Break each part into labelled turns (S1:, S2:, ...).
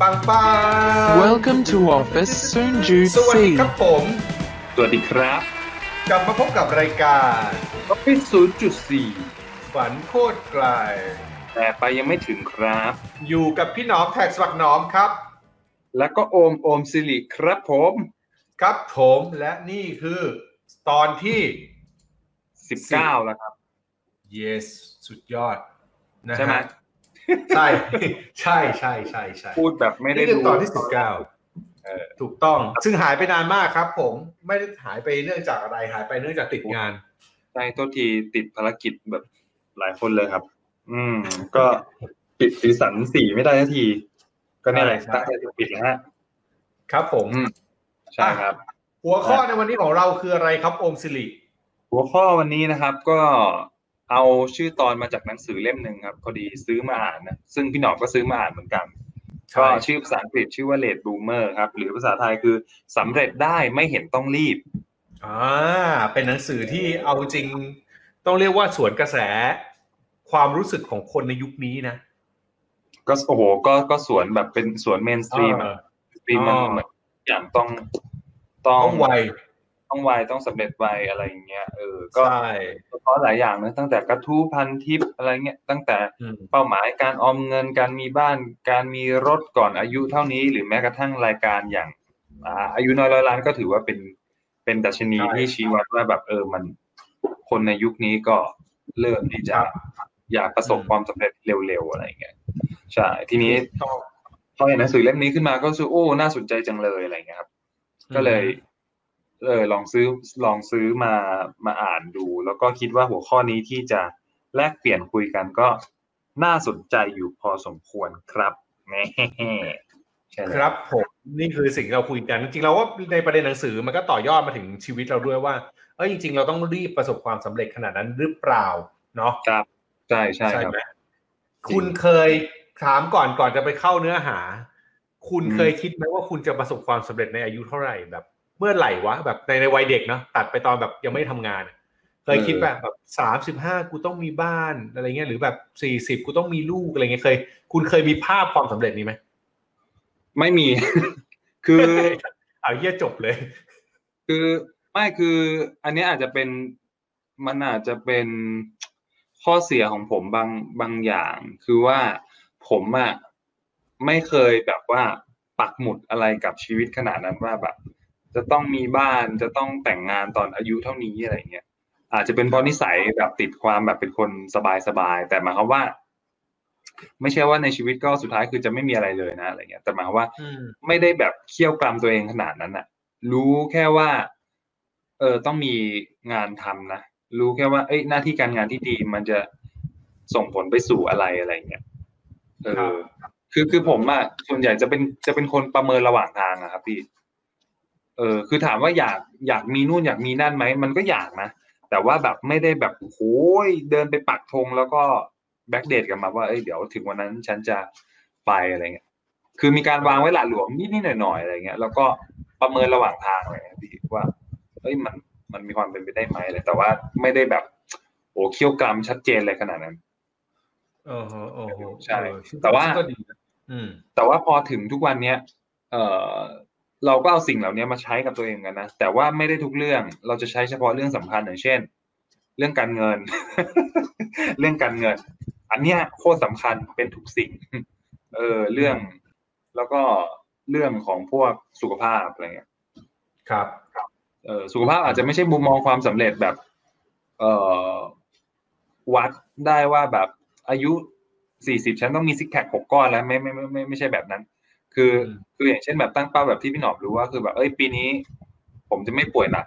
S1: ปังปัง
S2: Welcome to Office Soon Jude
S1: สวัสดี
S2: C.
S1: ครับผม
S3: สวัสดีครับ
S1: กลับมาพบกับรายการ
S3: ก็เป็นศูนย์จุดสี่
S1: ฝันโคตรไกล
S3: แต่ไปยังไม่ถึงครับ
S1: อยู่กับพี่หนอมแท็กสวักหนอมครับ
S3: แล้วก็โอมโอมสิริครับผม
S1: ครับผมและนี่คือ ตอนที่
S3: สิบเก้าแล้วครับ
S1: yes สุดยอดนะฮะ
S3: ใช่ไหม
S1: ใช่ใช่ใช่ใช่ใช่
S3: พูดแบบไม่ได้
S1: นี่คือ
S3: ดู
S1: ตอนที่สิบเก้า
S3: เออ
S1: ถูกต้อง ซึ่งหายไปนานมากครับ ผมไม่ได้หายไปเนื่องจากอะไรหายไปเนื่องจากติดงาน
S3: ใช่โทษทีติดภารกิจแบบหลายคนเลยครับ อืม ก็ปิดสีสันสีไม่ได้ทันที ก็เนี่ยแหละ
S1: ใช่
S3: ตั้งใจจะปิดแล้วฮะ
S1: ครับผม
S3: อืมใช่ครับ
S1: หัวข้อในวันนี้ของเราคืออะไรครับ โอมสิริ
S3: หัวข้อวันนี้นะครับ ก็ เอาชื่อตอนมาจากหนังสือเล่มหนึ่งครับพอดีซื้อมาอ่านนะซึ่งพี่หนอมก็ซื้อมาอ่านเหมือนกันก็ชื่อภาษาอังกฤษชื่อว่า late bloomer ครับ หรือภาษาไทยคือสำเร็จได้ไม่เห็นต้องรีบ
S1: อ่าเป็นหนังสือที่เอาจริง ต้องเรียกว่าสวนกระแสความรู้สึกของคนในยุคนี้นะ
S3: ก็โอ้โหก็ก็สวนแบบเป็นสวน mainstream
S1: เอ
S3: อะ
S1: อ
S3: สตรีมมัน
S1: อ๋อ
S3: เหมือนอย่างต้องต้อง
S1: ต้องไว
S3: ต้องไวต้องสำเร็จไวอะไรอย่างเงี้ยเออก็
S1: ใช่
S3: เพราะหลายอย่างนะตั้งแต่กระทู้พันทิปอะไรเงี้ยตั้งแต่
S1: อืม
S3: เป้าหมายการออมเงินการมีบ้านการมีรถก่อนอายุเท่านี้ หรือแม้กระทั่งรายการอย่างอ่าอายุน้อยร้อยล้านก็ถือว่าเป็นเป็นดัชนีที่ชี้วัดว่าแบบเออมัน คนในยุคนี้ก็เริ่มที่จะอยากประสบความสำเร็จเร็วๆอะไรเงี้ยใช่ทีนี้
S1: ต้อง
S3: พอเห็นหนังสือเล่มนี้ขึ้นมาก็รู้สึกโอ้น่าสนใจจังเลยอะไรเงี้ยครับ ก็เลย เออลองซื้อลองซื้อมามาอ่านดู แล้วก็คิดว่าหัวข้อนี้ที่จะแลกเปลี่ยนคุยกันก็น่าสนใจอยู่พอสมควรครับแหม่ใช่แล้ว
S1: ครับผมนี่คือสิ่งที่เราคุยกันจริงๆเราว่าในประเด็นหนังสือมันก็ต่อยอดมาถึงชีวิตเราด้วยว่าเออจริง ๆ เราต้องรีบประสบความสำเร็จขนาดนั้นหรือเปล่าเนาะ
S3: ครับใช่ใช่ครับ
S1: ไหมคุณเคยถามก่อนก่อนจะไปเข้าเนื้อหา คุณ
S3: อืม
S1: เคยคิดไหมว่าคุณจะประสบความสำเร็จในอายุเท่าไหร่แบบ เมื่อไหร่วะแบบในในวัยเด็กเนาะตัดไปตอนแบบยังไม่ทำงาน เคยคิดแบบแบบสามสิบห้ากูต้องมีบ้านอะไรเงี้ยหรือแบบสี่สิบกูต้องมีลูกอะไรเงี้ยเคย คุณเคยมีภาพความสำเร็จนี้ไหม
S3: ไม่มี คือ
S1: เอาเยี่ยจบเลย
S3: คือไม่คือ อันเนี้ยอาจจะเป็นมันอาจจะเป็นข้อเสียของผมบางบางอย่าง คือว่าผมอะไม่เคยแบบว่าปักหมุดอะไรกับชีวิตขนาดนั้นว่าแบบ จะต้องมีบ้านจะต้องแต่งงานตอนอายุเท่านี้อะไรเงี้ยอาจจะเป็นเพราะนิสัยแบบติดความแบบเป็นคนสบายๆแต่หมายความว่า ไม่ใช่ว่าในชีวิตก็สุดท้ายคือจะไม่มีอะไรเลยนะอะไรเงี้ยแต่หมายความว่า
S1: อืม
S3: ไม่ได้แบบเคี่ยวกรามตัวเองขนาดนั้นอะรู้แค่ว่า เออต้องมีงานทำนะรู้แค่ว่า เอ้ยหน้าที่การงานที่ดีมันจะส่งผลไปสู่อะไรอะไรเงี้ยเออ
S1: ครั
S3: บคือคือผมอะส่วนใหญ่จะเป็นจะเป็นคนประเมินระหว่างทางอะครับพี่ เออคือถามว่าอยากอยากมีนู่นอยากมีนั่นไหมมันก็อยากนะแต่ว่าแบบไม่ได้แบบโอ้ยเดินไปปักธงแล้วก็ back date กันมาว่าเอ้ยเดี๋ยวถึงวันนั้นฉันจะไปอะไรเงี้ยคือมีการวางไว้หละหลวมนิดๆหน่อยๆอะไรเงี้ยแล้วก็ประเมินระหว่างทางอะไรเงี้ยพี่ว่าเอ้ยมันมันมีความเป็นไปได้ไหมอะไรแต่ว่าไม่ได้แบบโอ้เคี่ยวกรามชัดเจนเลยขนาดนั้น
S1: เออฮะเออฮะ
S3: ใช่
S1: เออซึ่ง
S3: แต่ว่า
S1: ซึ่งก็ดีนะอืม
S3: แต่ว่าพอถึงทุกวันเนี้ย เออ เราก็เอาสิ่งเหล่านี้มาใช้กับตัวเองกันนะ แต่ว่าไม่ได้ทุกเรื่อง เราจะใช้เฉพาะเรื่องสำคัญอย่างเช่น เรื่องการเงิน เรื่องการเงิน อันเนี้ยโคตรสำคัญเป็นทุกสิ่ง เออเรื่องแล้วก็เรื่องของพวกสุขภาพอะไรเงี้ย
S1: ครับ
S3: เออสุขภาพอาจจะไม่ใช่มุมมองความสำเร็จแบบ เอ่อวัดได้ว่าแบบอายุสี่สิบฉันต้องมีซิกแพคหกก้อนแล้วไม่ไม่ไม่ไม่ไม่ใช่แบบนั้น คืออ
S1: ม
S3: คืออย่างเช่นแบบตั้งเป้าแบบที่พี่หนอมรู้ว่าคือแบบเอ้ยปีนี้ ผมจะไม่ป่วยหนัก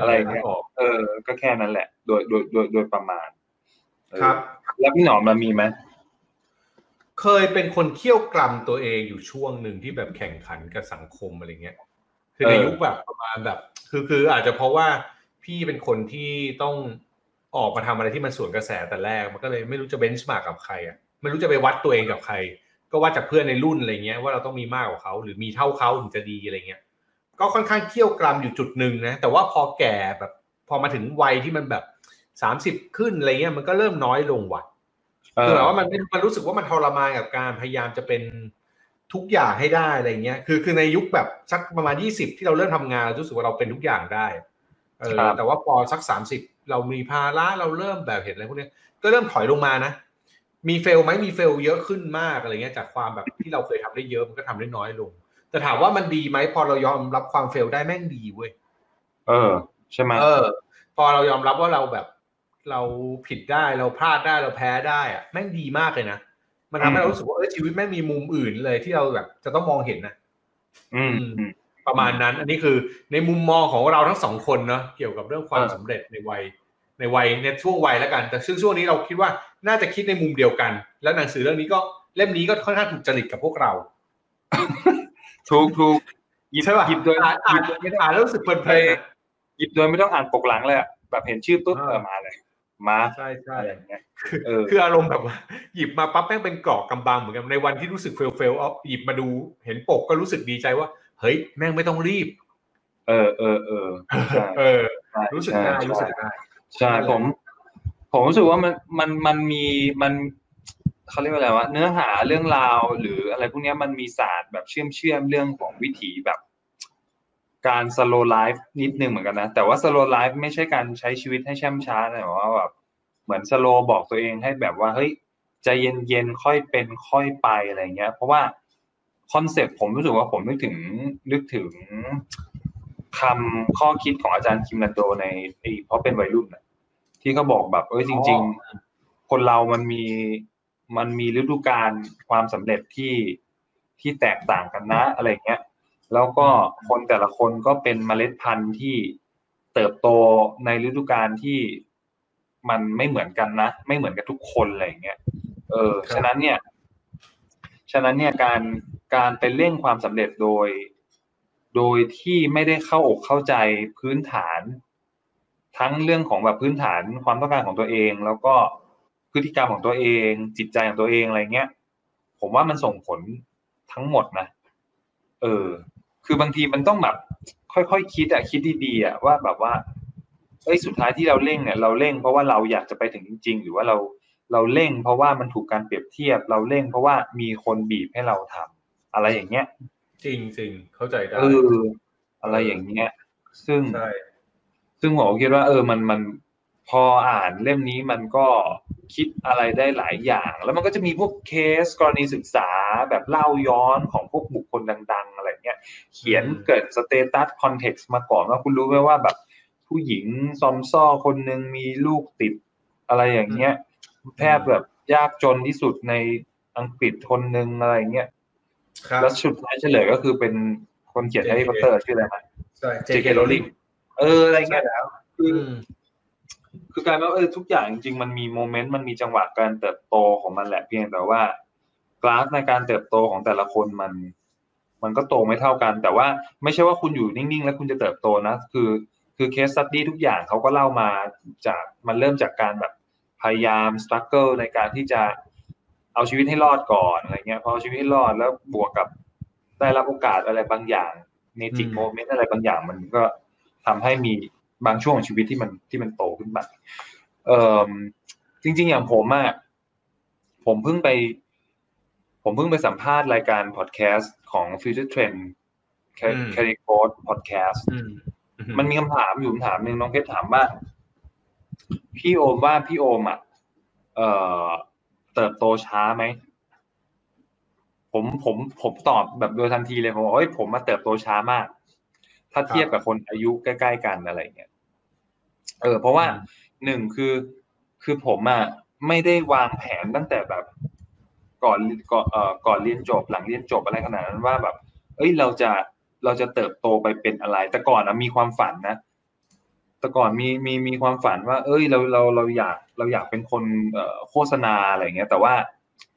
S3: อะไรเงี้ย
S1: ออก
S3: เออ ก็แค่นั้นแหละ โดยโดยโดยโดยประมาณเออ
S1: ครับ
S3: แล้วพี่หนอมมันมีไหม
S1: เคยเป็นคนเคี่ยวกล่ำตัวเองอยู่ช่วงหนึ่งที่แบบแข่งขันกับสังคมอะไรเงี้ยคือในยุคแบบประมาณแบบ คือคืออาจจะเพราะว่าพี่เป็นคนที่ต้องออกมาทำอะไรที่มันสวนกระแสแต่แรก มันก็เลยไม่รู้จะเบนช์มาร์กกับใครอะไม่รู้จะไปวัดตัวเองกับใคร ก็วัดจากเพื่อนในรุ่นอะไรเงี้ยว่าเราต้องมีมากกว่าเขาหรือมีเท่าเขาถึงจะดีอะไรเงี้ย ก็ค่อนข้างเคี่ยวกรำอยู่จุดหนึ่งนะแต่ว่าพอแก่แบบพอมาถึงวัยที่มันแบบสามสิบขึ้นอะไรเงี้ยมันก็เริ่มน้อยลงว่ะ
S3: เอ
S1: คือ
S3: อ
S1: แบบว่ามันมันรู้สึกว่ามันทรมานกับการพยายามจะเป็นทุกอย่างให้ได้อะไรเงี้ย คือคือในยุคแบบสักประมาณยี่สิบที่เราเริ่มทำงานเรารู้สึกว่าเราเป็นทุกอย่างได้ เออ
S3: ครับ
S1: แต่ว่าพอสักสามสิบเรามีภาระเราเริ่มแบบเห็นอะไรพวกเนี้ยก็เริ่มถอยลงมานะ มีเฟลไหมมีเฟลเยอะขึ้นมากอะไรเงี้ยจากความแบบที่เราเคยทำได้เยอะมันก็ทำได้น้อยลง แต่ถามว่ามันดีไหมพอเรายอมรับความเฟลได้แม่งดีเว้ย
S3: เออ ใช่ไหม
S1: เออ พอเรายอมรับว่าเราแบบเราผิดได้เราพลาดได้เราแพ้ได้อะแม่งดีมากเลยนะมันทำให้เรารู้สึกว่าเออชีวิตแม่งมีมุมอื่นเลยที่เราแบบ จะต้องมองเห็นนะ
S3: อืมอืม
S1: ประมาณนั้น อันนี้คือในมุมมองของเราทั้งสองคนเนาะเกี่ยวกับเรื่องความ
S3: เออ
S1: สำเร็จในวัย ในวัยในช่วงวัยแล้วกัน แต่ซึ่งช่วงนี้เราคิดว่าน่าจะคิดในมุมเดียวกัน แล้วหนังสือเรื่องนี้ก็เล่มนี้ก็ค่อนข้างถูกจริตกับพวกเรา
S3: ถูกถูกหยิบ
S1: ใช่ป่ะ
S3: หยิบโดย
S1: อ่าน
S3: ห
S1: อ่า
S3: ยิ
S1: น
S3: บโดยไม่ต้อง
S1: อ่านแล้วรู้สึกเพลินๆอะ
S3: หยิบโดยไม่ต้องอ่านปกหลังเลยอะแบบเห็นชื่อปุ๊บ
S1: อ่า
S3: เออมาเลย มา
S1: ใช่ใช่
S3: อะไรอย่างเงี้ยเออ
S1: คืออารมณ์แบบว่าหยิบมาปั๊บแม่งเป็นกรอกกำบังเหมือนกันในวันที่รู้สึกเฟลเฟลเอาหยิบมาดูเห็นปกก็รู้สึกดีใจว่า เฮ้ยแม่งไม่ต้องรีบ
S3: เออเออเออใช่
S1: เออ
S3: ใช่
S1: รู้สึกได้
S3: ใช่
S1: รู้สึกได้
S3: ใช่ผม ผมรู้สึกว่ามันมันมันมีมันเขาเรียกว่าอะไรวะเนื้อหาเรื่องราว หรืออะไรพวกนี้มันมีศาสตร์แบบเชื่อมเชื่อมเรื่องของวิถีแบบ การ slow life นิดนึงเหมือนกันนะแต่ว่า slow life ไม่ใช่การใช้ชีวิตให้แช่มช้านะแต่ว่าแบบเหมือน slow บอกตัวเองให้แบบว่าเฮ้ยใจเย็นๆค่อยเป็นค่อยไปอะไรเงี้ย เพราะว่าคอนเซ็ปต์ผมรู้สึกว่าผมนึกถึงนึกถึง คำข้อคิดของอาจารย์คิมนันโดในไอ้เพราะเป็นวัยรุ่นนะที่เขาบอกแบบเอ้ยจริง ๆ คนเรามันมีมันมีฤดูกาลความสำเร็จที่ที่แตกต่างกันนะอะไรเงี้ย แล้วก็คนแต่ละคนก็เป็นเมล็ดพันธุ์ที่เติบโตในฤดูกาลที่มันไม่เหมือนกันนะ ไม่เหมือนกันทุกคนอะไรอย่างเงี้ยเออ
S1: ครับ
S3: ฉะนั้นเนี่ย ฉะนั้นเนี่ยการการไปเร่งความสำเร็จโดย โดยที่ไม่ได้เข้าอกเข้าใจพื้นฐาน ทั้งเรื่องของแบบพื้นฐานความต้องการของตัวเอง แล้วก็พฤติกรรมของตัวเอง จิตใจของตัวเองอะไรเงี้ย ผมว่ามันส่งผลทั้งหมดนะเออ คือบางทีมันต้องแบบ ค่อยๆคคิดอะคิดดีๆอะว่าแบบว่าเอ้ยสุดท้ายที่เราเร่งเนี่ยเราเร่งเพราะว่าเราอยากจะไปถึงจริง ๆ หรือว่าเราเราเร่ง เพราะว่ามันถูกการเปรียบเทียบ เราเร่ง เพราะว่ามีคนบีบให้เราทำอะไรอย่างเงี้ย
S1: จริงจริงเข้าใจได้
S3: เอออะไรอย่างเงี้ย ซึ่ง
S1: ใช่
S3: ซึ่งผมคิดว่า เออมันมันพออ่านเล่มนี้มันก็คิดอะไรได้หลายอย่าง แล้วมันก็จะมีพวกเคสกรณีศึกษาแบบเล่าย้อนของพวกบุคคลดัง ๆ อะไรเงี้ย เขียนเกริดสเตตัว context มาก่อนว่าคุณรู้ไหมว่าแบบผู้หญิงซอมซ่อคนหนึ่งมีลูกติดอะไรอย่างเงี้ยแทบแบบยากจนที่สุดในอังกฤษคนหนึ่งอะไรเงี้ย
S1: ครับ
S3: แล้วสุดท้ายเฉลยก็คือเป็นคนเขียนแฮร์รี่พอตเตอร์ชื่ออะไรนะ
S1: ใช่
S3: J.K. Rowling เอออะไรเงี้ย
S1: แล้ว
S3: คือ
S1: อืม
S3: คือกลารว่าเออทุกอย่างจริงๆมันมีโมเมนต์มันมีจังหวะการเติบโตของมันแหละเพียงแต่ว่ากราฟในการเติบโตของแต่ละคนมัน มันก็โตไม่เท่ากัน แต่ว่าไม่ใช่ว่าคุณอยู่นิ่งๆ แล้วคุณจะเติบโตนะ คือคือ case study ทุกอย่างเขาก็เล่ามาจากมันเริ่มจากการแบบพยายาม struggle ในการที่จะ เอาชีวิตให้รอดก่อนอะไรเงี้ยพอเอาชีวิตให้รอดแล้วบวกกับได้รับโอกาสอะไรบางอย่าง magic
S1: อืม
S3: moment อะไรบางอย่าง มันก็ทำให้มีบางช่วงของชีวิตที่มันที่มันโตขึ้นมาเอ่อจริง ๆ อย่างผมอะผมเพิ่งไป ผมเพิ่งไปสัมภาษณ์รายการพอดแคสต์ของ Future Trend
S1: อืม
S3: Carry Code Podcast
S1: อืม
S3: มันมีคำถามอยู่คำถามหนึ่งน้องเพชรถามว่า พี่โอมว่าพี่โอมอะเอ่อ เติบโตช้าไหมผมผมผมตอบแบบโดยทันทีเลยผมบอกเฮ้ยผมมาเติบโตช้ามาก ถ้าเทียบกับคนอายุใกล้ๆกันอะไรเงี้ยเออ เพราะว่า
S1: อืม
S3: หนึ่งคือคือผมอะไม่ได้วางแผนตั้งแต่แบบก่อนก่อนเอ่อก่อนเรียนจบหลังเรียนจบอะไรขนาดนั้นว่าแบบ เอ้ยเราจะเราจะเติบโตไปเป็นอะไร แต่ก่อนนะมีความฝันนะ แต่ก่อนมีมีมีความฝันว่า เอ้ยเราเราเราอยากเราอยากเป็นคนเอ่อโฆษณาอะไรเงี้ย แต่ว่า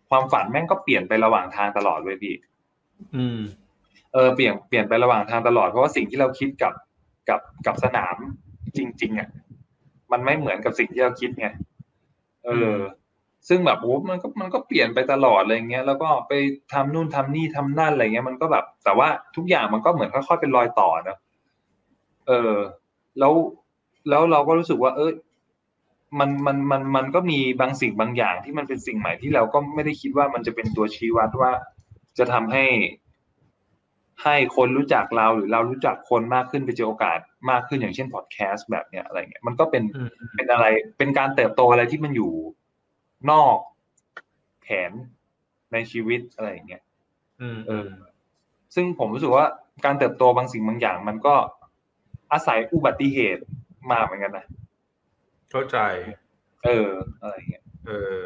S3: ความฝันแม่งก็เปลี่ยนไประหว่างทางตลอดเว้ยพี่
S1: อืม
S3: เออเปลี่ยนเปลี่ยนไประหว่างทางตลอดเพราะว่าสิ่งที่เราคิดกับกับกับสนามจริง ๆอะมันไม่เหมือนกับสิ่งที่เราคิดไงเออ ซึ่งแบบโอ้มันก็มันก็เปลี่ยนไปตลอดอะไรเงี้ยแล้วก็ไปทำนู่นทำนี่ทำนั่นอะไรเงี้ยมันก็แบบ แต่ว่าทุกอย่างมันก็เหมือนค่อยๆเป็นรอยต่อเนอะเออ แล้ว แล้วเราก็รู้สึกว่า เออมันมันมันมันก็มีบางสิ่งบางอย่างที่มันเป็นสิ่งใหม่ที่เราก็ไม่ได้คิดว่ามันจะเป็นตัวชี้วัดว่า จะทำให้ ให้คนรู้จักเราหรือเรารู้จักคนมากขึ้นไปเจอโอกาสมากขึ้นอย่างเช่นพอดแคสต์แบบเนี้ยอะไรเงี้ยมันก็เป็น
S1: อืม
S3: เป็นอะไรเป็นการเติบโตอะไรที่มันอยู่นอกแผนในชีวิตอะไรอย่างเงี้ย
S1: อืม
S3: เออ ซึ่งผมรู้สึกว่าการเติบโตบางสิ่งบางอย่าง มันก็อาศัยอุบัติเหตุ มาเหมือนกันนะ
S1: เข้าใจ
S3: เอออะไรอย่างเงี้ย
S1: เออ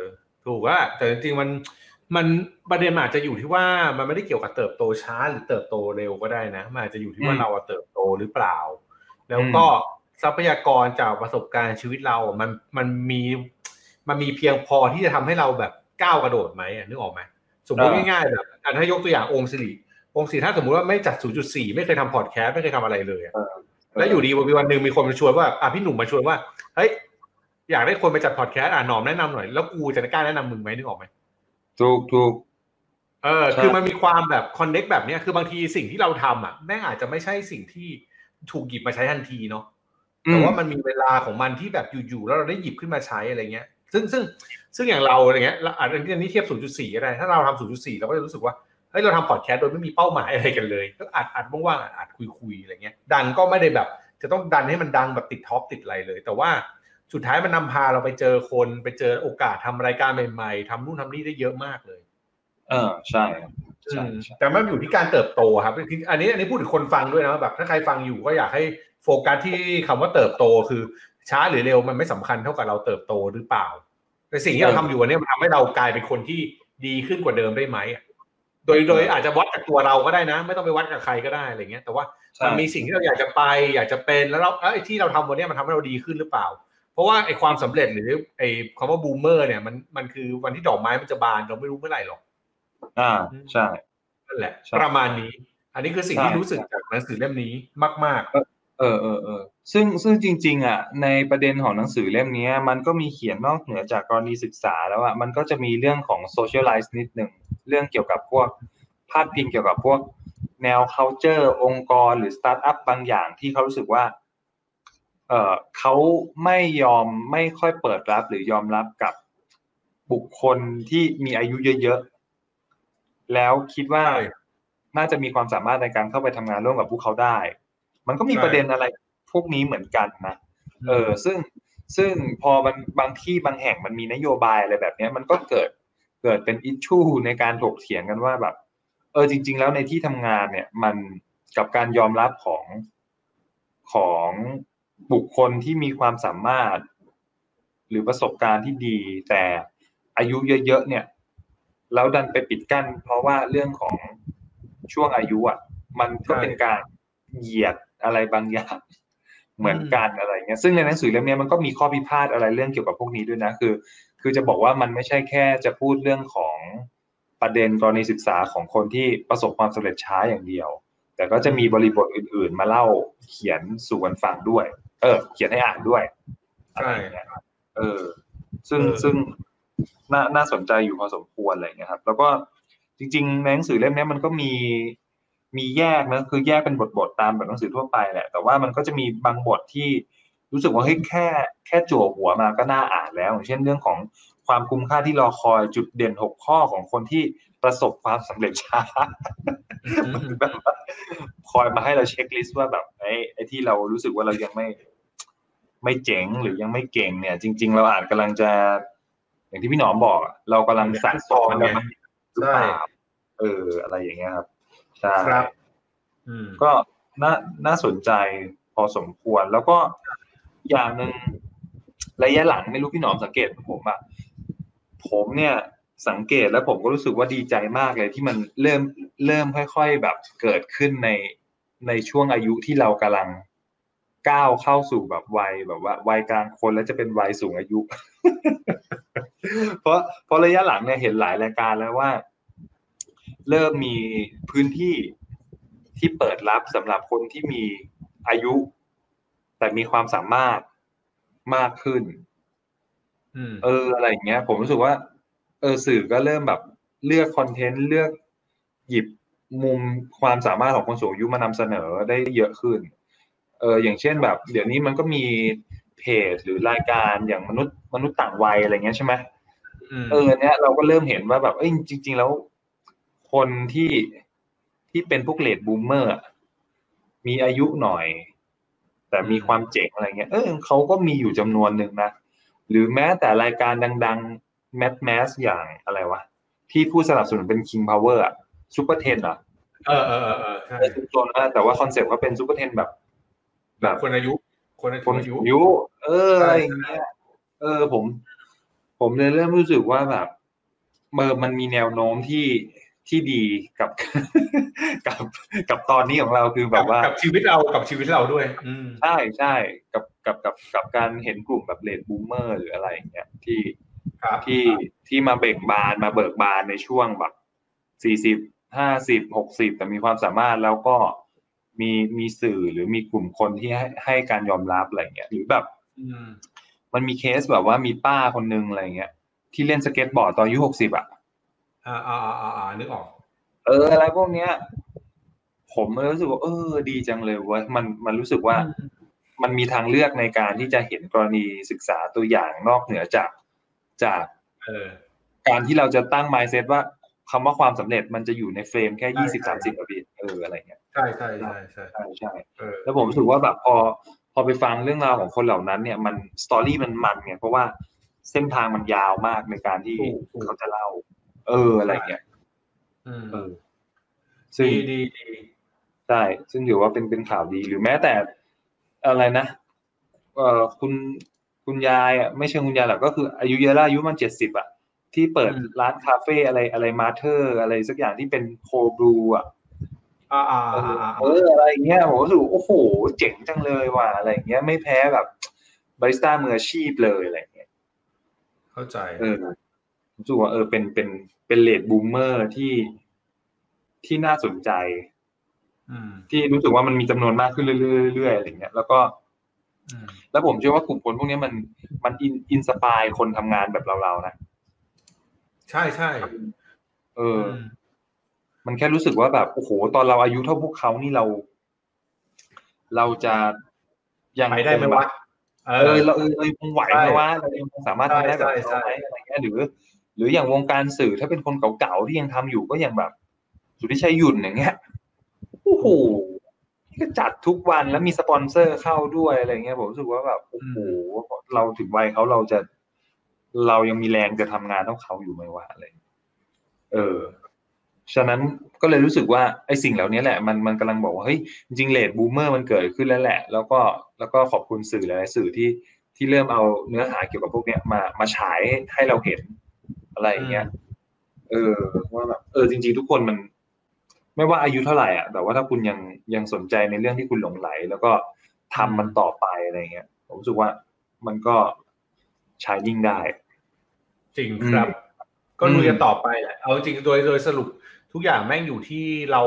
S1: ถูกว่าแต่จริงๆมันมันประเด็นมันอาจจะอยู่ที่ว่ามันไม่ได้เกี่ยวกับเติบโตช้าหรือเติบโตเร็วก็ได้นะมันอาจจะอยู่ที่ว่า
S3: อืม
S1: เราอะเติบโตหรือเปล่า แล้วก็ทรัพยากรจากประสบการณ์ชีวิตเราอะมันมันมีมันมีเพียงพอที่จะทำให้เราแบบก้าวกระโดดไหมอะนึกออกไหมสมมติง่ายๆแบบอะถ้ายกตัวอย่างองค์สิริองค์สิริถ้าสมมติว่าไม่จัด 0.4 ไม่เคยทำพอดแคสต์ไม่เคยทำอะไรเลยอะ แล้วอยู่ดีวันวันหนึ่งมีคนมาชวนว่าอะพี่หนุ่มมาชวนว่าเฮ้ยอยากได้คนไปจัดพอดแคสต์อะหนอมแนะนำหน่อยแล้วกูจะกล้าแนะนำมึงไหมนึกออกไหม
S3: ถูกถูก
S1: เออ
S3: ใช่
S1: คือมันมีความแบบคอนเน็กแบบเนี้ยคือบางทีสิ่งที่เราทำอะแม่งอาจจะไม่ใช่สิ่งที่ถูกหยิบมาใช้ทันทีเนาะแต่ว่ามันมีเวลาของมันที่แบบอยู่ๆแล้วเราได้หยิบขึ้นมาใช้อะไรเงี้ย ซึ่งซึ่งซึ่งอย่างเราอะไรเงี้ยเราอาจจะอันนี้เทียบ 0.4 ก็ได้ ถ้าเราทำ 0.4 เราก็จะรู้สึกว่าเฮ้ยเราทำพอดแคสต์โดยไม่มีเป้าหมายอะไรกันเลยก็อัดอัดว่างๆอัดอัดคุยๆอะไรเงี้ยดังก็ไม่ได้แบบ จะต้องดันให้มันดังแบบติดท็อปติดอะไรเลย แต่ว่าสุดท้ายมันนำพาเราไปเจอคนไปเจอโอกาสทำรายการใหม่ๆทำนู่นทำนี่ได้เยอะมากเลย
S3: เออใช่ครับใช่
S1: อืม
S3: ใช่
S1: แต่มันอยู่ที่การเติบโตครับคืออันนี้อันนี้พูดถึงคนฟังด้วยนะแบบถ้าใครฟังอยู่ก็อยากให้โฟกัสที่คำว่าเติบโตคือช้าหรือเร็วมันไม่สำคัญเท่ากับเราเติบโตหรือเปล่าแต่สิ่งที่เราทำอยู่อันเนี้ยมันทำให้เรากลายเป็นคนที่ดีขึ้นกว่าเดิมได้ไหมอะ โดยโดยอาจจะวัดจากตัวเราก็ได้นะ ไม่ต้องไปวัดกับใครก็ได้อะไรเงี้ยแต่ว่า
S3: ใช่
S1: มันมีสิ่งที่เราอยากจะไป อยากจะเป็นแล้วเราเอ้ยที่เราทำวันเนี้ยมันทำให้เราดีขึ้นหรือเปล่า เพราะว่าไอ้ความสำเร็จหรือไอ้คำว่าบูมเมอร์เนี่ยมันมันคือวันที่ดอกไม้มันจะบานเราไม่รู้เมื่อไหร่หรอก
S3: อ่าใช่
S1: นั่นแหละ
S3: ใช่
S1: ประมาณนี้ อันนี้คือสิ่งที่
S3: ใช่
S1: รู้สึกจากหนังสือเล่มนี้มาก
S3: เออเออเออซึ่งซึ่งจริง ๆ อะ ในประเด็นของหนังสือเล่มเนี้ยมันก็มีเขียนนอกเหนือจากกรณีศึกษาแล้วอะมันก็จะมีเรื่องของ socialize นิดหนึ่ง เรื่องเกี่ยวกับพวกพาดพิงเกี่ยวกับพวกแนว culture องค์กรหรือ startup บางอย่างที่เขารู้สึกว่าเออเขาไม่ยอมไม่ค่อยเปิดรับหรือยอมรับกับบุคคลที่มีอายุเยอะๆ แล้วคิดว่า
S1: ใช่
S3: น่าจะมีความสามารถในการเข้าไปทำงานร่วมกับพวกเขาได้ มันก็มี
S1: ใช่
S3: ประเด็นอะไรพวกนี้เหมือนกันนะ
S1: ๆ
S3: เออซึ่งซึ่งพอมันบางที่บางแห่งมันมีนโยบายอะไรแบบเนี้ยมันก็เกิด เกิดเป็นอิชชูในการถกเถียงกันว่าแบบเออจริง ๆ แล้วในที่ทำงานเนี่ยมันกับการยอมรับของของบุคคลที่มีความสามารถ หรือประสบการณ์ที่ดี แต่อายุเยอะๆเนี่ยแล้วดันไปปิดกั้น เพราะว่าเรื่องของช่วงอายุอะ มันก็
S1: ใช่
S3: เป็นการเหยียดอะไรบางอย่างเหมือนกันอะไรเงี้ยซึ่งในหนังสือเล่มเนี้ยมันก็มีข้อพิพาทอะไรเรื่องเกี่ยวกับพวกนี้ด้วยนะ คือ คือจะบอกว่ามันไม่ใช่แค่จะพูดเรื่องของประเด็นกรณีศึกษาของคนที่ประสบความสำเร็จช้าอย่างเดียว แต่ก็จะมีบริบทอื่น ๆ มาเล่าเขียนสู่กันฟังด้วย เออ เขียนให้อ่านด้วยอะไรอย่างเงี้ยเออ ซึ่ง
S1: เออ
S3: ซึ่งน่าน่าสนใจอยู่พอสมควรอะไรเงี้ยครับ แล้วก็จริง ๆ ในหนังสือเล่มเนี้ยมันก็มีมีแยกนะคือแยกเป็นบทๆตามแบบหนังสือทั่วไปแหละ แต่ว่ามันก็จะมีบางบทที่ รู้สึกว่าเฮ้ยแค่แค่จั่วหัวมาก็น่าอ่านแล้วอย่างเช่นเรื่องของความคุ้มค่าที่รอคอยจุดเด่นหกข้อของคนที่ประสบความสำเร็จช้า
S1: อืม
S3: แบบว่าคอยมาให้เราเช็คลิสต์ว่าแบบไอ้ไอ้ที่เรารู้สึกว่าเรายังไม่ไม่เจ๋งหรือยังไม่เก่งเนี่ย จริง ๆ เราอาจกำลังจะ อย่างที่พี่หนอมบอกอะเรากำลังสั่งสอนมันหรือเปล่าเออ อะไรอย่างเงี้ยครับใช่
S1: ครับอืม
S3: ก็น่าน่าสนใจพอสมควรแล้วก็ อย่างหนึ่งระยะหลังไม่รู้พี่หนอมสังเกตผมอะผมเนี่ยสังเกตแล้วผมก็รู้สึกว่าดีใจมากเลยที่มันเริ่มเริ่มค่อย ๆ แบบเกิดขึ้นในในช่วงอายุที่เรากำลังก้าวเข้าสู่แบบวัยแบบว่าวัยกลางคนแล้วจะเป็นวัยสูงอายุ เพราะเพราะระยะหลังเนี่ยเห็นหลายรายการแล้วว่า เริ่มมีพื้นที่ที่เปิดรับสำหรับคนที่มีอายุ แต่มีความสามารถมากขึ้น
S1: อืม
S3: เอออะไรอย่างเงี้ย ผมรู้สึกว่า เออสื่อก็เริ่มแบบเลือกคอนเทนต์เลือกหยิบมุมความสามารถของคนสูงอายุมานำเสนอได้เยอะขึ้น เอออย่างเช่นแบบ เดี๋ยวนี้มันก็มีเพจหรือรายการอย่างมนุษย์มนุษย์ต่างวัยอะไรเงี้ยใช่ไหม
S1: อืม
S3: เออเนี้ยเราก็เริ่มเห็นว่าแบบเอ้ยจริง ๆ แล้วคนที่ที่เป็นพวก late bloomer มีอายุหน่อย แต่มีความเจ๋งอะไรเงี้ยเออเขาก็มีอยู่จำนวนหนึ่งนะ หรือแม้แต่รายการดังๆ mass mass อย่างอะไรวะ ที่ผู้สนับสนุนเป็น King Power อะ Super Ten อะ
S1: เออเออเออเออใช่
S3: ไม่ทุกคนนะแต่ว่าคอนเซ็ปต์เขาเป็น Super Ten แบบ แบบ
S1: คนอายุ คนอา
S3: คน
S1: ยุ
S3: อายุ เอออะไรอย่างเงี้ยเออผม ผมเลยเริ่มรู้สึกว่าแบบเออมันมีแนวโน้มที่ ที่ดีกับกับกับตอนนี้ของเราคือแบบว่า
S1: กับชีวิตเรากับชีวิตเราด้วยอืม
S3: ใช่ใช่กับกับกับกับการเห็นกลุ่มแบบเลดบูมเมอร์หรืออะไรอย่างเงี้ยที่
S1: ครับ
S3: ที่ที่มาเบ่งบานมาเบิกบานในช่วงแบบสี่สิบห้าสิบหกสิบแต่มีความสามารถแล้วก็มีมีสื่อหรือมีกลุ่มคนที่ให้ให้การยอมรับอะไรเงี้ยหรือแบบ
S1: อืม
S3: มันมีเคสแบบว่ามีป้าคนนึงอะไรเงี้ยที่เล่นสเก็ตบอร์ดตอนอายุหกสิบอะ
S1: อ่าอ่าอ่าอ่าอ่านึกออก
S3: เอออะไรพวกเนี้ย ผมเลยรู้สึกว่าเออ ดีจังเลยเว้ยมันมันรู้สึกว่ามันมีทางเลือกในการที่จะเห็นกรณีศึกษาตัวอย่างนอกเหนือจากจาก
S1: เออ
S3: การที่เราจะตั้ง mindset ว่าคำว่าความสำเร็จมันจะอยู่ใน frame แค่
S1: ใช่
S3: ยี่สิบ
S1: ใช่
S3: สามสิบกว่าปีเอออะไรเงี้ย
S1: ใช่ใช่ใช่ใช่
S3: ใช่ใช่
S1: เออ
S3: แล้วผมรู้สึกว่าแบบพอพอไปฟังเรื่องราวของคนเหล่านั้นเนี่ยมัน story มันมันเนี่ยเพราะว่าเส้นทางมันยาวมากในการที่
S1: ถูกถูก
S3: เขาจะเล่า เอออะไรเงี้ย
S1: อืม
S3: เออซึ่ง
S1: ดีดีดี
S3: ใช่ซึ่งถือว่าเป็นเป็นข่าวดีหรือแม้แต่อะไรนะเอ่อคุณคุณยายอะไม่ใช่คุณยายหรอกก็คืออายุเยอะแล้วอายุมันเจ็ดสิบอะ ที่เปิดร้านคาเฟ่อะไรอะไร Mother อะไรสักอย่างที่เป็น cold brew อะ
S1: อ่าอ่า
S3: เอ
S1: อ่า
S3: อ
S1: อ่า
S3: เอออะไรอย่างเงี้ยผมรู้สึกโอ้โห เจ๋งจังเลยว่ะอะไรอย่างเงี้ยไม่แพ้แบบบาริสต้ามืออาชีพเลยอะไรอย่างเงี้ย
S1: เข้าใจ
S3: เออผม รู้สึกว่าเออเป็นเป็นเป็น late bloomer ที่ที่น่าสนใจ
S1: อืม
S3: ที่รู้สึกว่ามันมีจำนวนมากขึ้นเรื่อยๆเรื่อยๆอะไรเงี้ย แล้วก็
S1: อืม
S3: แล้วผมเชื่อว่ากลุ่มคนพวกนี้มันมัน in inspire คนทำงานแบบเราๆนะ
S1: ใช่ใช่
S3: เออ มันแค่รู้สึกว่าแบบโอ้โหตอนเราอายุเท่าพวกเขานี่เรา เราจะยัง
S1: ไปได้ไหมวะเอ
S3: เออ
S1: อ
S3: เราเออเรายังคงไหวไหม
S1: ใช่
S3: วะเรายังคงสามารถทำได้แบบ
S1: ใช่ใช่
S3: เขาไหมอะไรเงี้ยหรือ หรืออย่างวงการสื่อถ้าเป็นคนเก่าๆที่ยังทำอยู่ก็อย่างแบบ สุทธิชัยหยุ่นอย่างเงี้ยโอ้โหนี่ก็จัดทุกวันแล้วมีสปอนเซอร์เข้าด้วยอะไรเงี้ยผมรู้สึกว่าแบบโอ้โหเราถึงวัยเขาเราจะ เรายังมีแรงจะทำงานเท่าเขาอยู่ไหมวะอะไรเออฉะนั้นก็เลยรู้สึกว่าไอ้สิ่งเหล่านี้แหละ มันมันกำลังบอกว่าเฮ้ยจริงเลดบูมเมอร์มันเกิดขึ้นแล้วแหละ แล้วก็แล้วก็ขอบคุณสื่อหลายๆสื่อที่ที่เริ่มเอาเนื้อหาเกี่ยวกับพวกเนี้ยมามาฉายให้เราเห็น อะไรอย่างเงี้ยเออว่าแบบเออจริง ๆ ทุกคนมัน ไม่ว่าอายุเท่าไหร่อะแต่ว่าถ้าคุณยังยังสนใจในเรื่องที่คุณหลงไหล แล้วก็ทำมันต่อไปอะไรเงี้ยผมรู้สึกว่ามันก็ชายยิ่งได้
S1: จริงครับ ก็ลุยกันต่อไปแหละเอาจริงโดยโดยสรุปทุกอย่างแม่งอยู่ที่เรา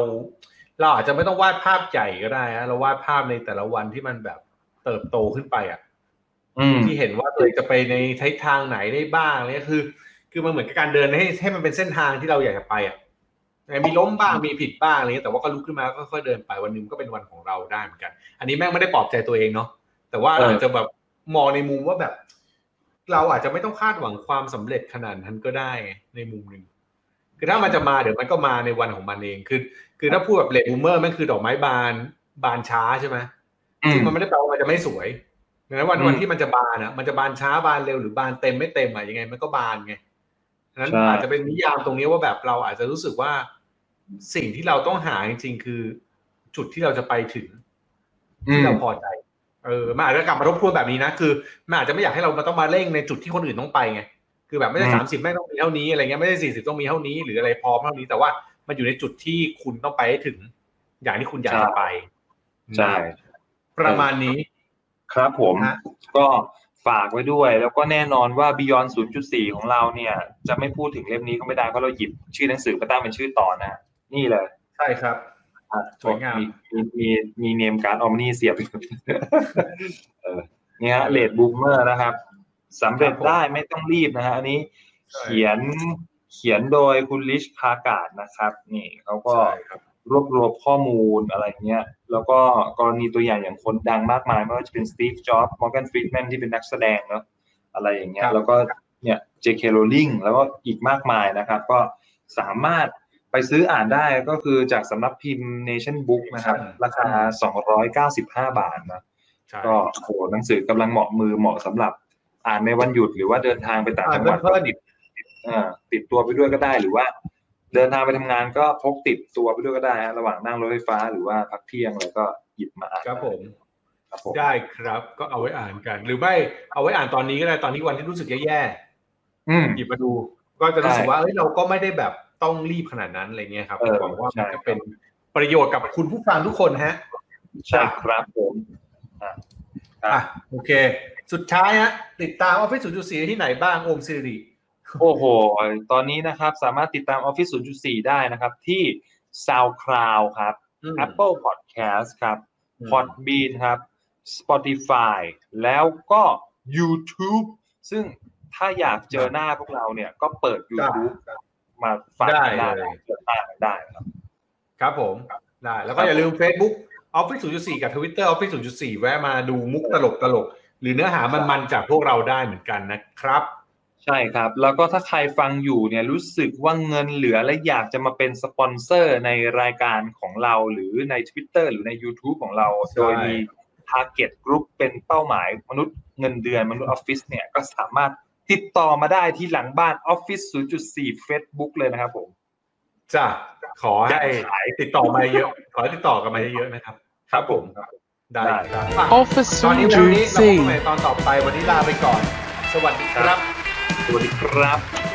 S1: เราอาจจะไม่ต้องวาดภาพใหญ่ก็ได้นะเราวาดภาพในแต่ละวันที่มันแบบเติบโตขึ้นไปอะ
S3: อืม
S1: ที่เห็นว่าตัวเองจะไปในทิศทางไหนได้บ้างเนี่ยคือ คือมันเหมือนกับการเดินให้ให้มันเป็นเส้นทางที่เราอยากจะไปอะมีล้มบ้างมีผิดบ้างอะไรเงี้ยแต่ว่าก็ลุกขึ้นมาก็ค่อยๆเดินไปวันหนึงก็เป็นวันของเราได้เหมือนกัน อันนี้แม่งไม่ได้ปลอบใจตัวเองเนาะแต่ว่า
S3: เอออ
S1: อาจจะแบบมองในมุมว่าแบบ เราอาจจะไม่ต้องคาดหวังความสำเร็จขนาดนั้นก็ได้ในมุมหนึ่งคือถ้ามันจะมาเดี๋ยวมันก็มาในวันของมันเองคือ คือถ้าพูดแบบเลดบูมเมอร์มันคือดอกไม้บานบานช้าใช่ไหม
S3: อื
S1: ซึ่ง
S3: ม
S1: มันไม่ได้แปลว่ามันจะไม่สวยดังนั้นวัน
S3: อืม
S1: วันที่มันจะบานอะมันจะบานช้าบานเร็วหรือบานเต็มไม่เต็มอะยังไงมันก็บานไงดัง นั้น
S3: ใช่
S1: อาจจะเป็นนิยามตรงนี้ว่าแบบเราอาจจะรู้สึกว่าสิ่งที่เราต้องหาจริงๆคือ จุดที่เราจะไปถึง
S3: อื
S1: ที่
S3: ม
S1: เราพอใจเออมันอาจจะกลับมาทบทวนแบบนี้นะคือมันอาจจะไม่อยากให้เรามาต้องมาเร่งในจุดที่คนอื่นต้องไปไงคือแบบไม่ได้
S3: อืม
S1: สามสิบไม่งต้องมีเท่านี้อะไรเงี้ยไม่ได้สี่สิบต้องมีเท่านี้ หรืออะไรพร้อมเท่านี้ แต่ว่ามันอยู่ในจุดที่คุณต้องไปให้ถึง อย่างที่คุณอยากจะไป
S3: ใช่
S1: ประมาณนี้
S3: ครับผม
S1: นะ
S3: ก็ ฝากไว้ด้วย แล้วก็แน่นอนว่า Beyond 0.4 ของเราเนี่ย จะไม่พูดถึงเล่มนี้ก็ไม่ได้เพราะเราหยิบชื่อหนังสือมาตั้งเป็นชื่อตอนนะนี่เลย
S1: ใช่ครับสวยงาม
S3: มีมีมี name card ออมนี่เสียบอยู่เออเนี่ย late bloomer นะครับสำเร็จได้ไม่ต้องรีบนะฮะอันนี้
S1: ใช่
S3: เขียนเขียนโดยคุณลิชคากาดนะครับ นี่เขาก็
S1: ใช่ค รับ
S3: รวบรวมข้อมูลอะไรเงี้ย แล้วก็กรณีตัวอย่างอย่างคนดังมากมาย ไม่ว่าจะเป็นสตีฟ จ็อบส์ มอร์แกน ฟรีดแมนที่เป็นนักแสดงเนาะ อะไรอย่างเงี้
S1: ครั
S3: ย
S1: บ
S3: แล้วก็เนี่ยเจเคโรลิงแล้วก็อีกมากมายนะครับ ก็สามารถไปซื้ออ่านได้ก็คือจากสำนักพิมพ์ Nation Book นะครับ ราคา 295 บาทนะ
S1: ใช่
S3: ก็โหหนังสือกำลังเหมาะมือเหมาะสำหรับอ่านในวันหยุดหรือว่าเดินทางไปต่าง
S1: อ่าน
S3: จังหวัด
S1: เพลินๆ
S3: ติดเอ่อติดตัวไปด้วยก็ได้หรือว่า เดินทางไปทำงานก็พกติดตัวไปด้วยก็ได้ฮะระหว่างนั่งรถไฟฟ้าหรือว่าพักเที่ยงอะไรก็หยิบมาอ่าน
S1: ครับผม
S3: ครับผม
S1: ได้ครับก็เอาไว้อ่านกัน หรือไม่เอาไว้อ่านตอนนี้ก็ได้ตอนที่วันที่รู้สึกแย่
S3: อืม
S1: ๆหยิบมาดู ก็จะรู้สึก
S3: ใช่
S1: ว่าเอ้ยเราก็ไม่ได้แบบต้องรีบขนาดนั้นอะไรเงี้ยครับ
S3: เออ
S1: หวังว่า
S3: ใช่
S1: มันจะเป็นประโยชน์กับคุณผู้ฟังทุกคนฮะ
S3: ใช่ครับผมอะครับ
S1: อะโอเค สุดท้ายฮะติดตามออฟฟิศศูนย์จุดสี่ที่ไหนบ้างโอมสิริ
S3: โอ้โห ตอนนี้นะครับสามารถติดตาม Office 0.4 ได้นะครับ ที่ SoundCloud ครับ
S1: อืม
S3: Apple Podcast ครับ
S1: อืม
S3: Podbean ครับ Spotify แล้วก็ YouTube ซึ่งถ้าอยากเจอหน้าพวกเราเนี่ยก็เปิด YouTube มาฟังกันได้
S1: ได้เลย
S3: เจอหน้ากันได้ครับ
S1: ครับผม ได้ แล้วก็อย่าลืม Facebook Office 0.4 กับ Twitter Office 0.4 แวะมาดูมุกตลกตลกๆหรือเนื้อหามันๆจากพวกเราได้เหมือนกันนะครับ
S3: ใช่ครับ แล้วก็ถ้าใครฟังอยู่เนี่ยรู้สึกว่าเงินเหลือและอยากจะมาเป็นสปอนเซอร์ในรายการของเราหรือใน Twitter หรือใน YouTube ของเรา
S1: ใช่
S3: โดยมี Target Group เป็นเป้าหมายมนุษย์เงินเดือนมนุษย์ออฟฟิศเนี่ยก็สามารถติดต่อมาได้ที่หลังบ้าน Office 0.4 Facebook เลยนะครับผม
S1: จ้ะขอให้
S3: ขาย
S1: ติดต่อมาเยอะขอให้ติดต่อกันมาเยอะๆนะครับ ครับผมได้
S3: ได้
S1: ครับอะ
S2: Office
S1: ตอนนี้วันนี้เราพบกันใหม่
S2: 0.4
S1: ตอนต่อไปวันนี้ลาไปก่อน สวัสดีครับ
S3: สวัสดีครับ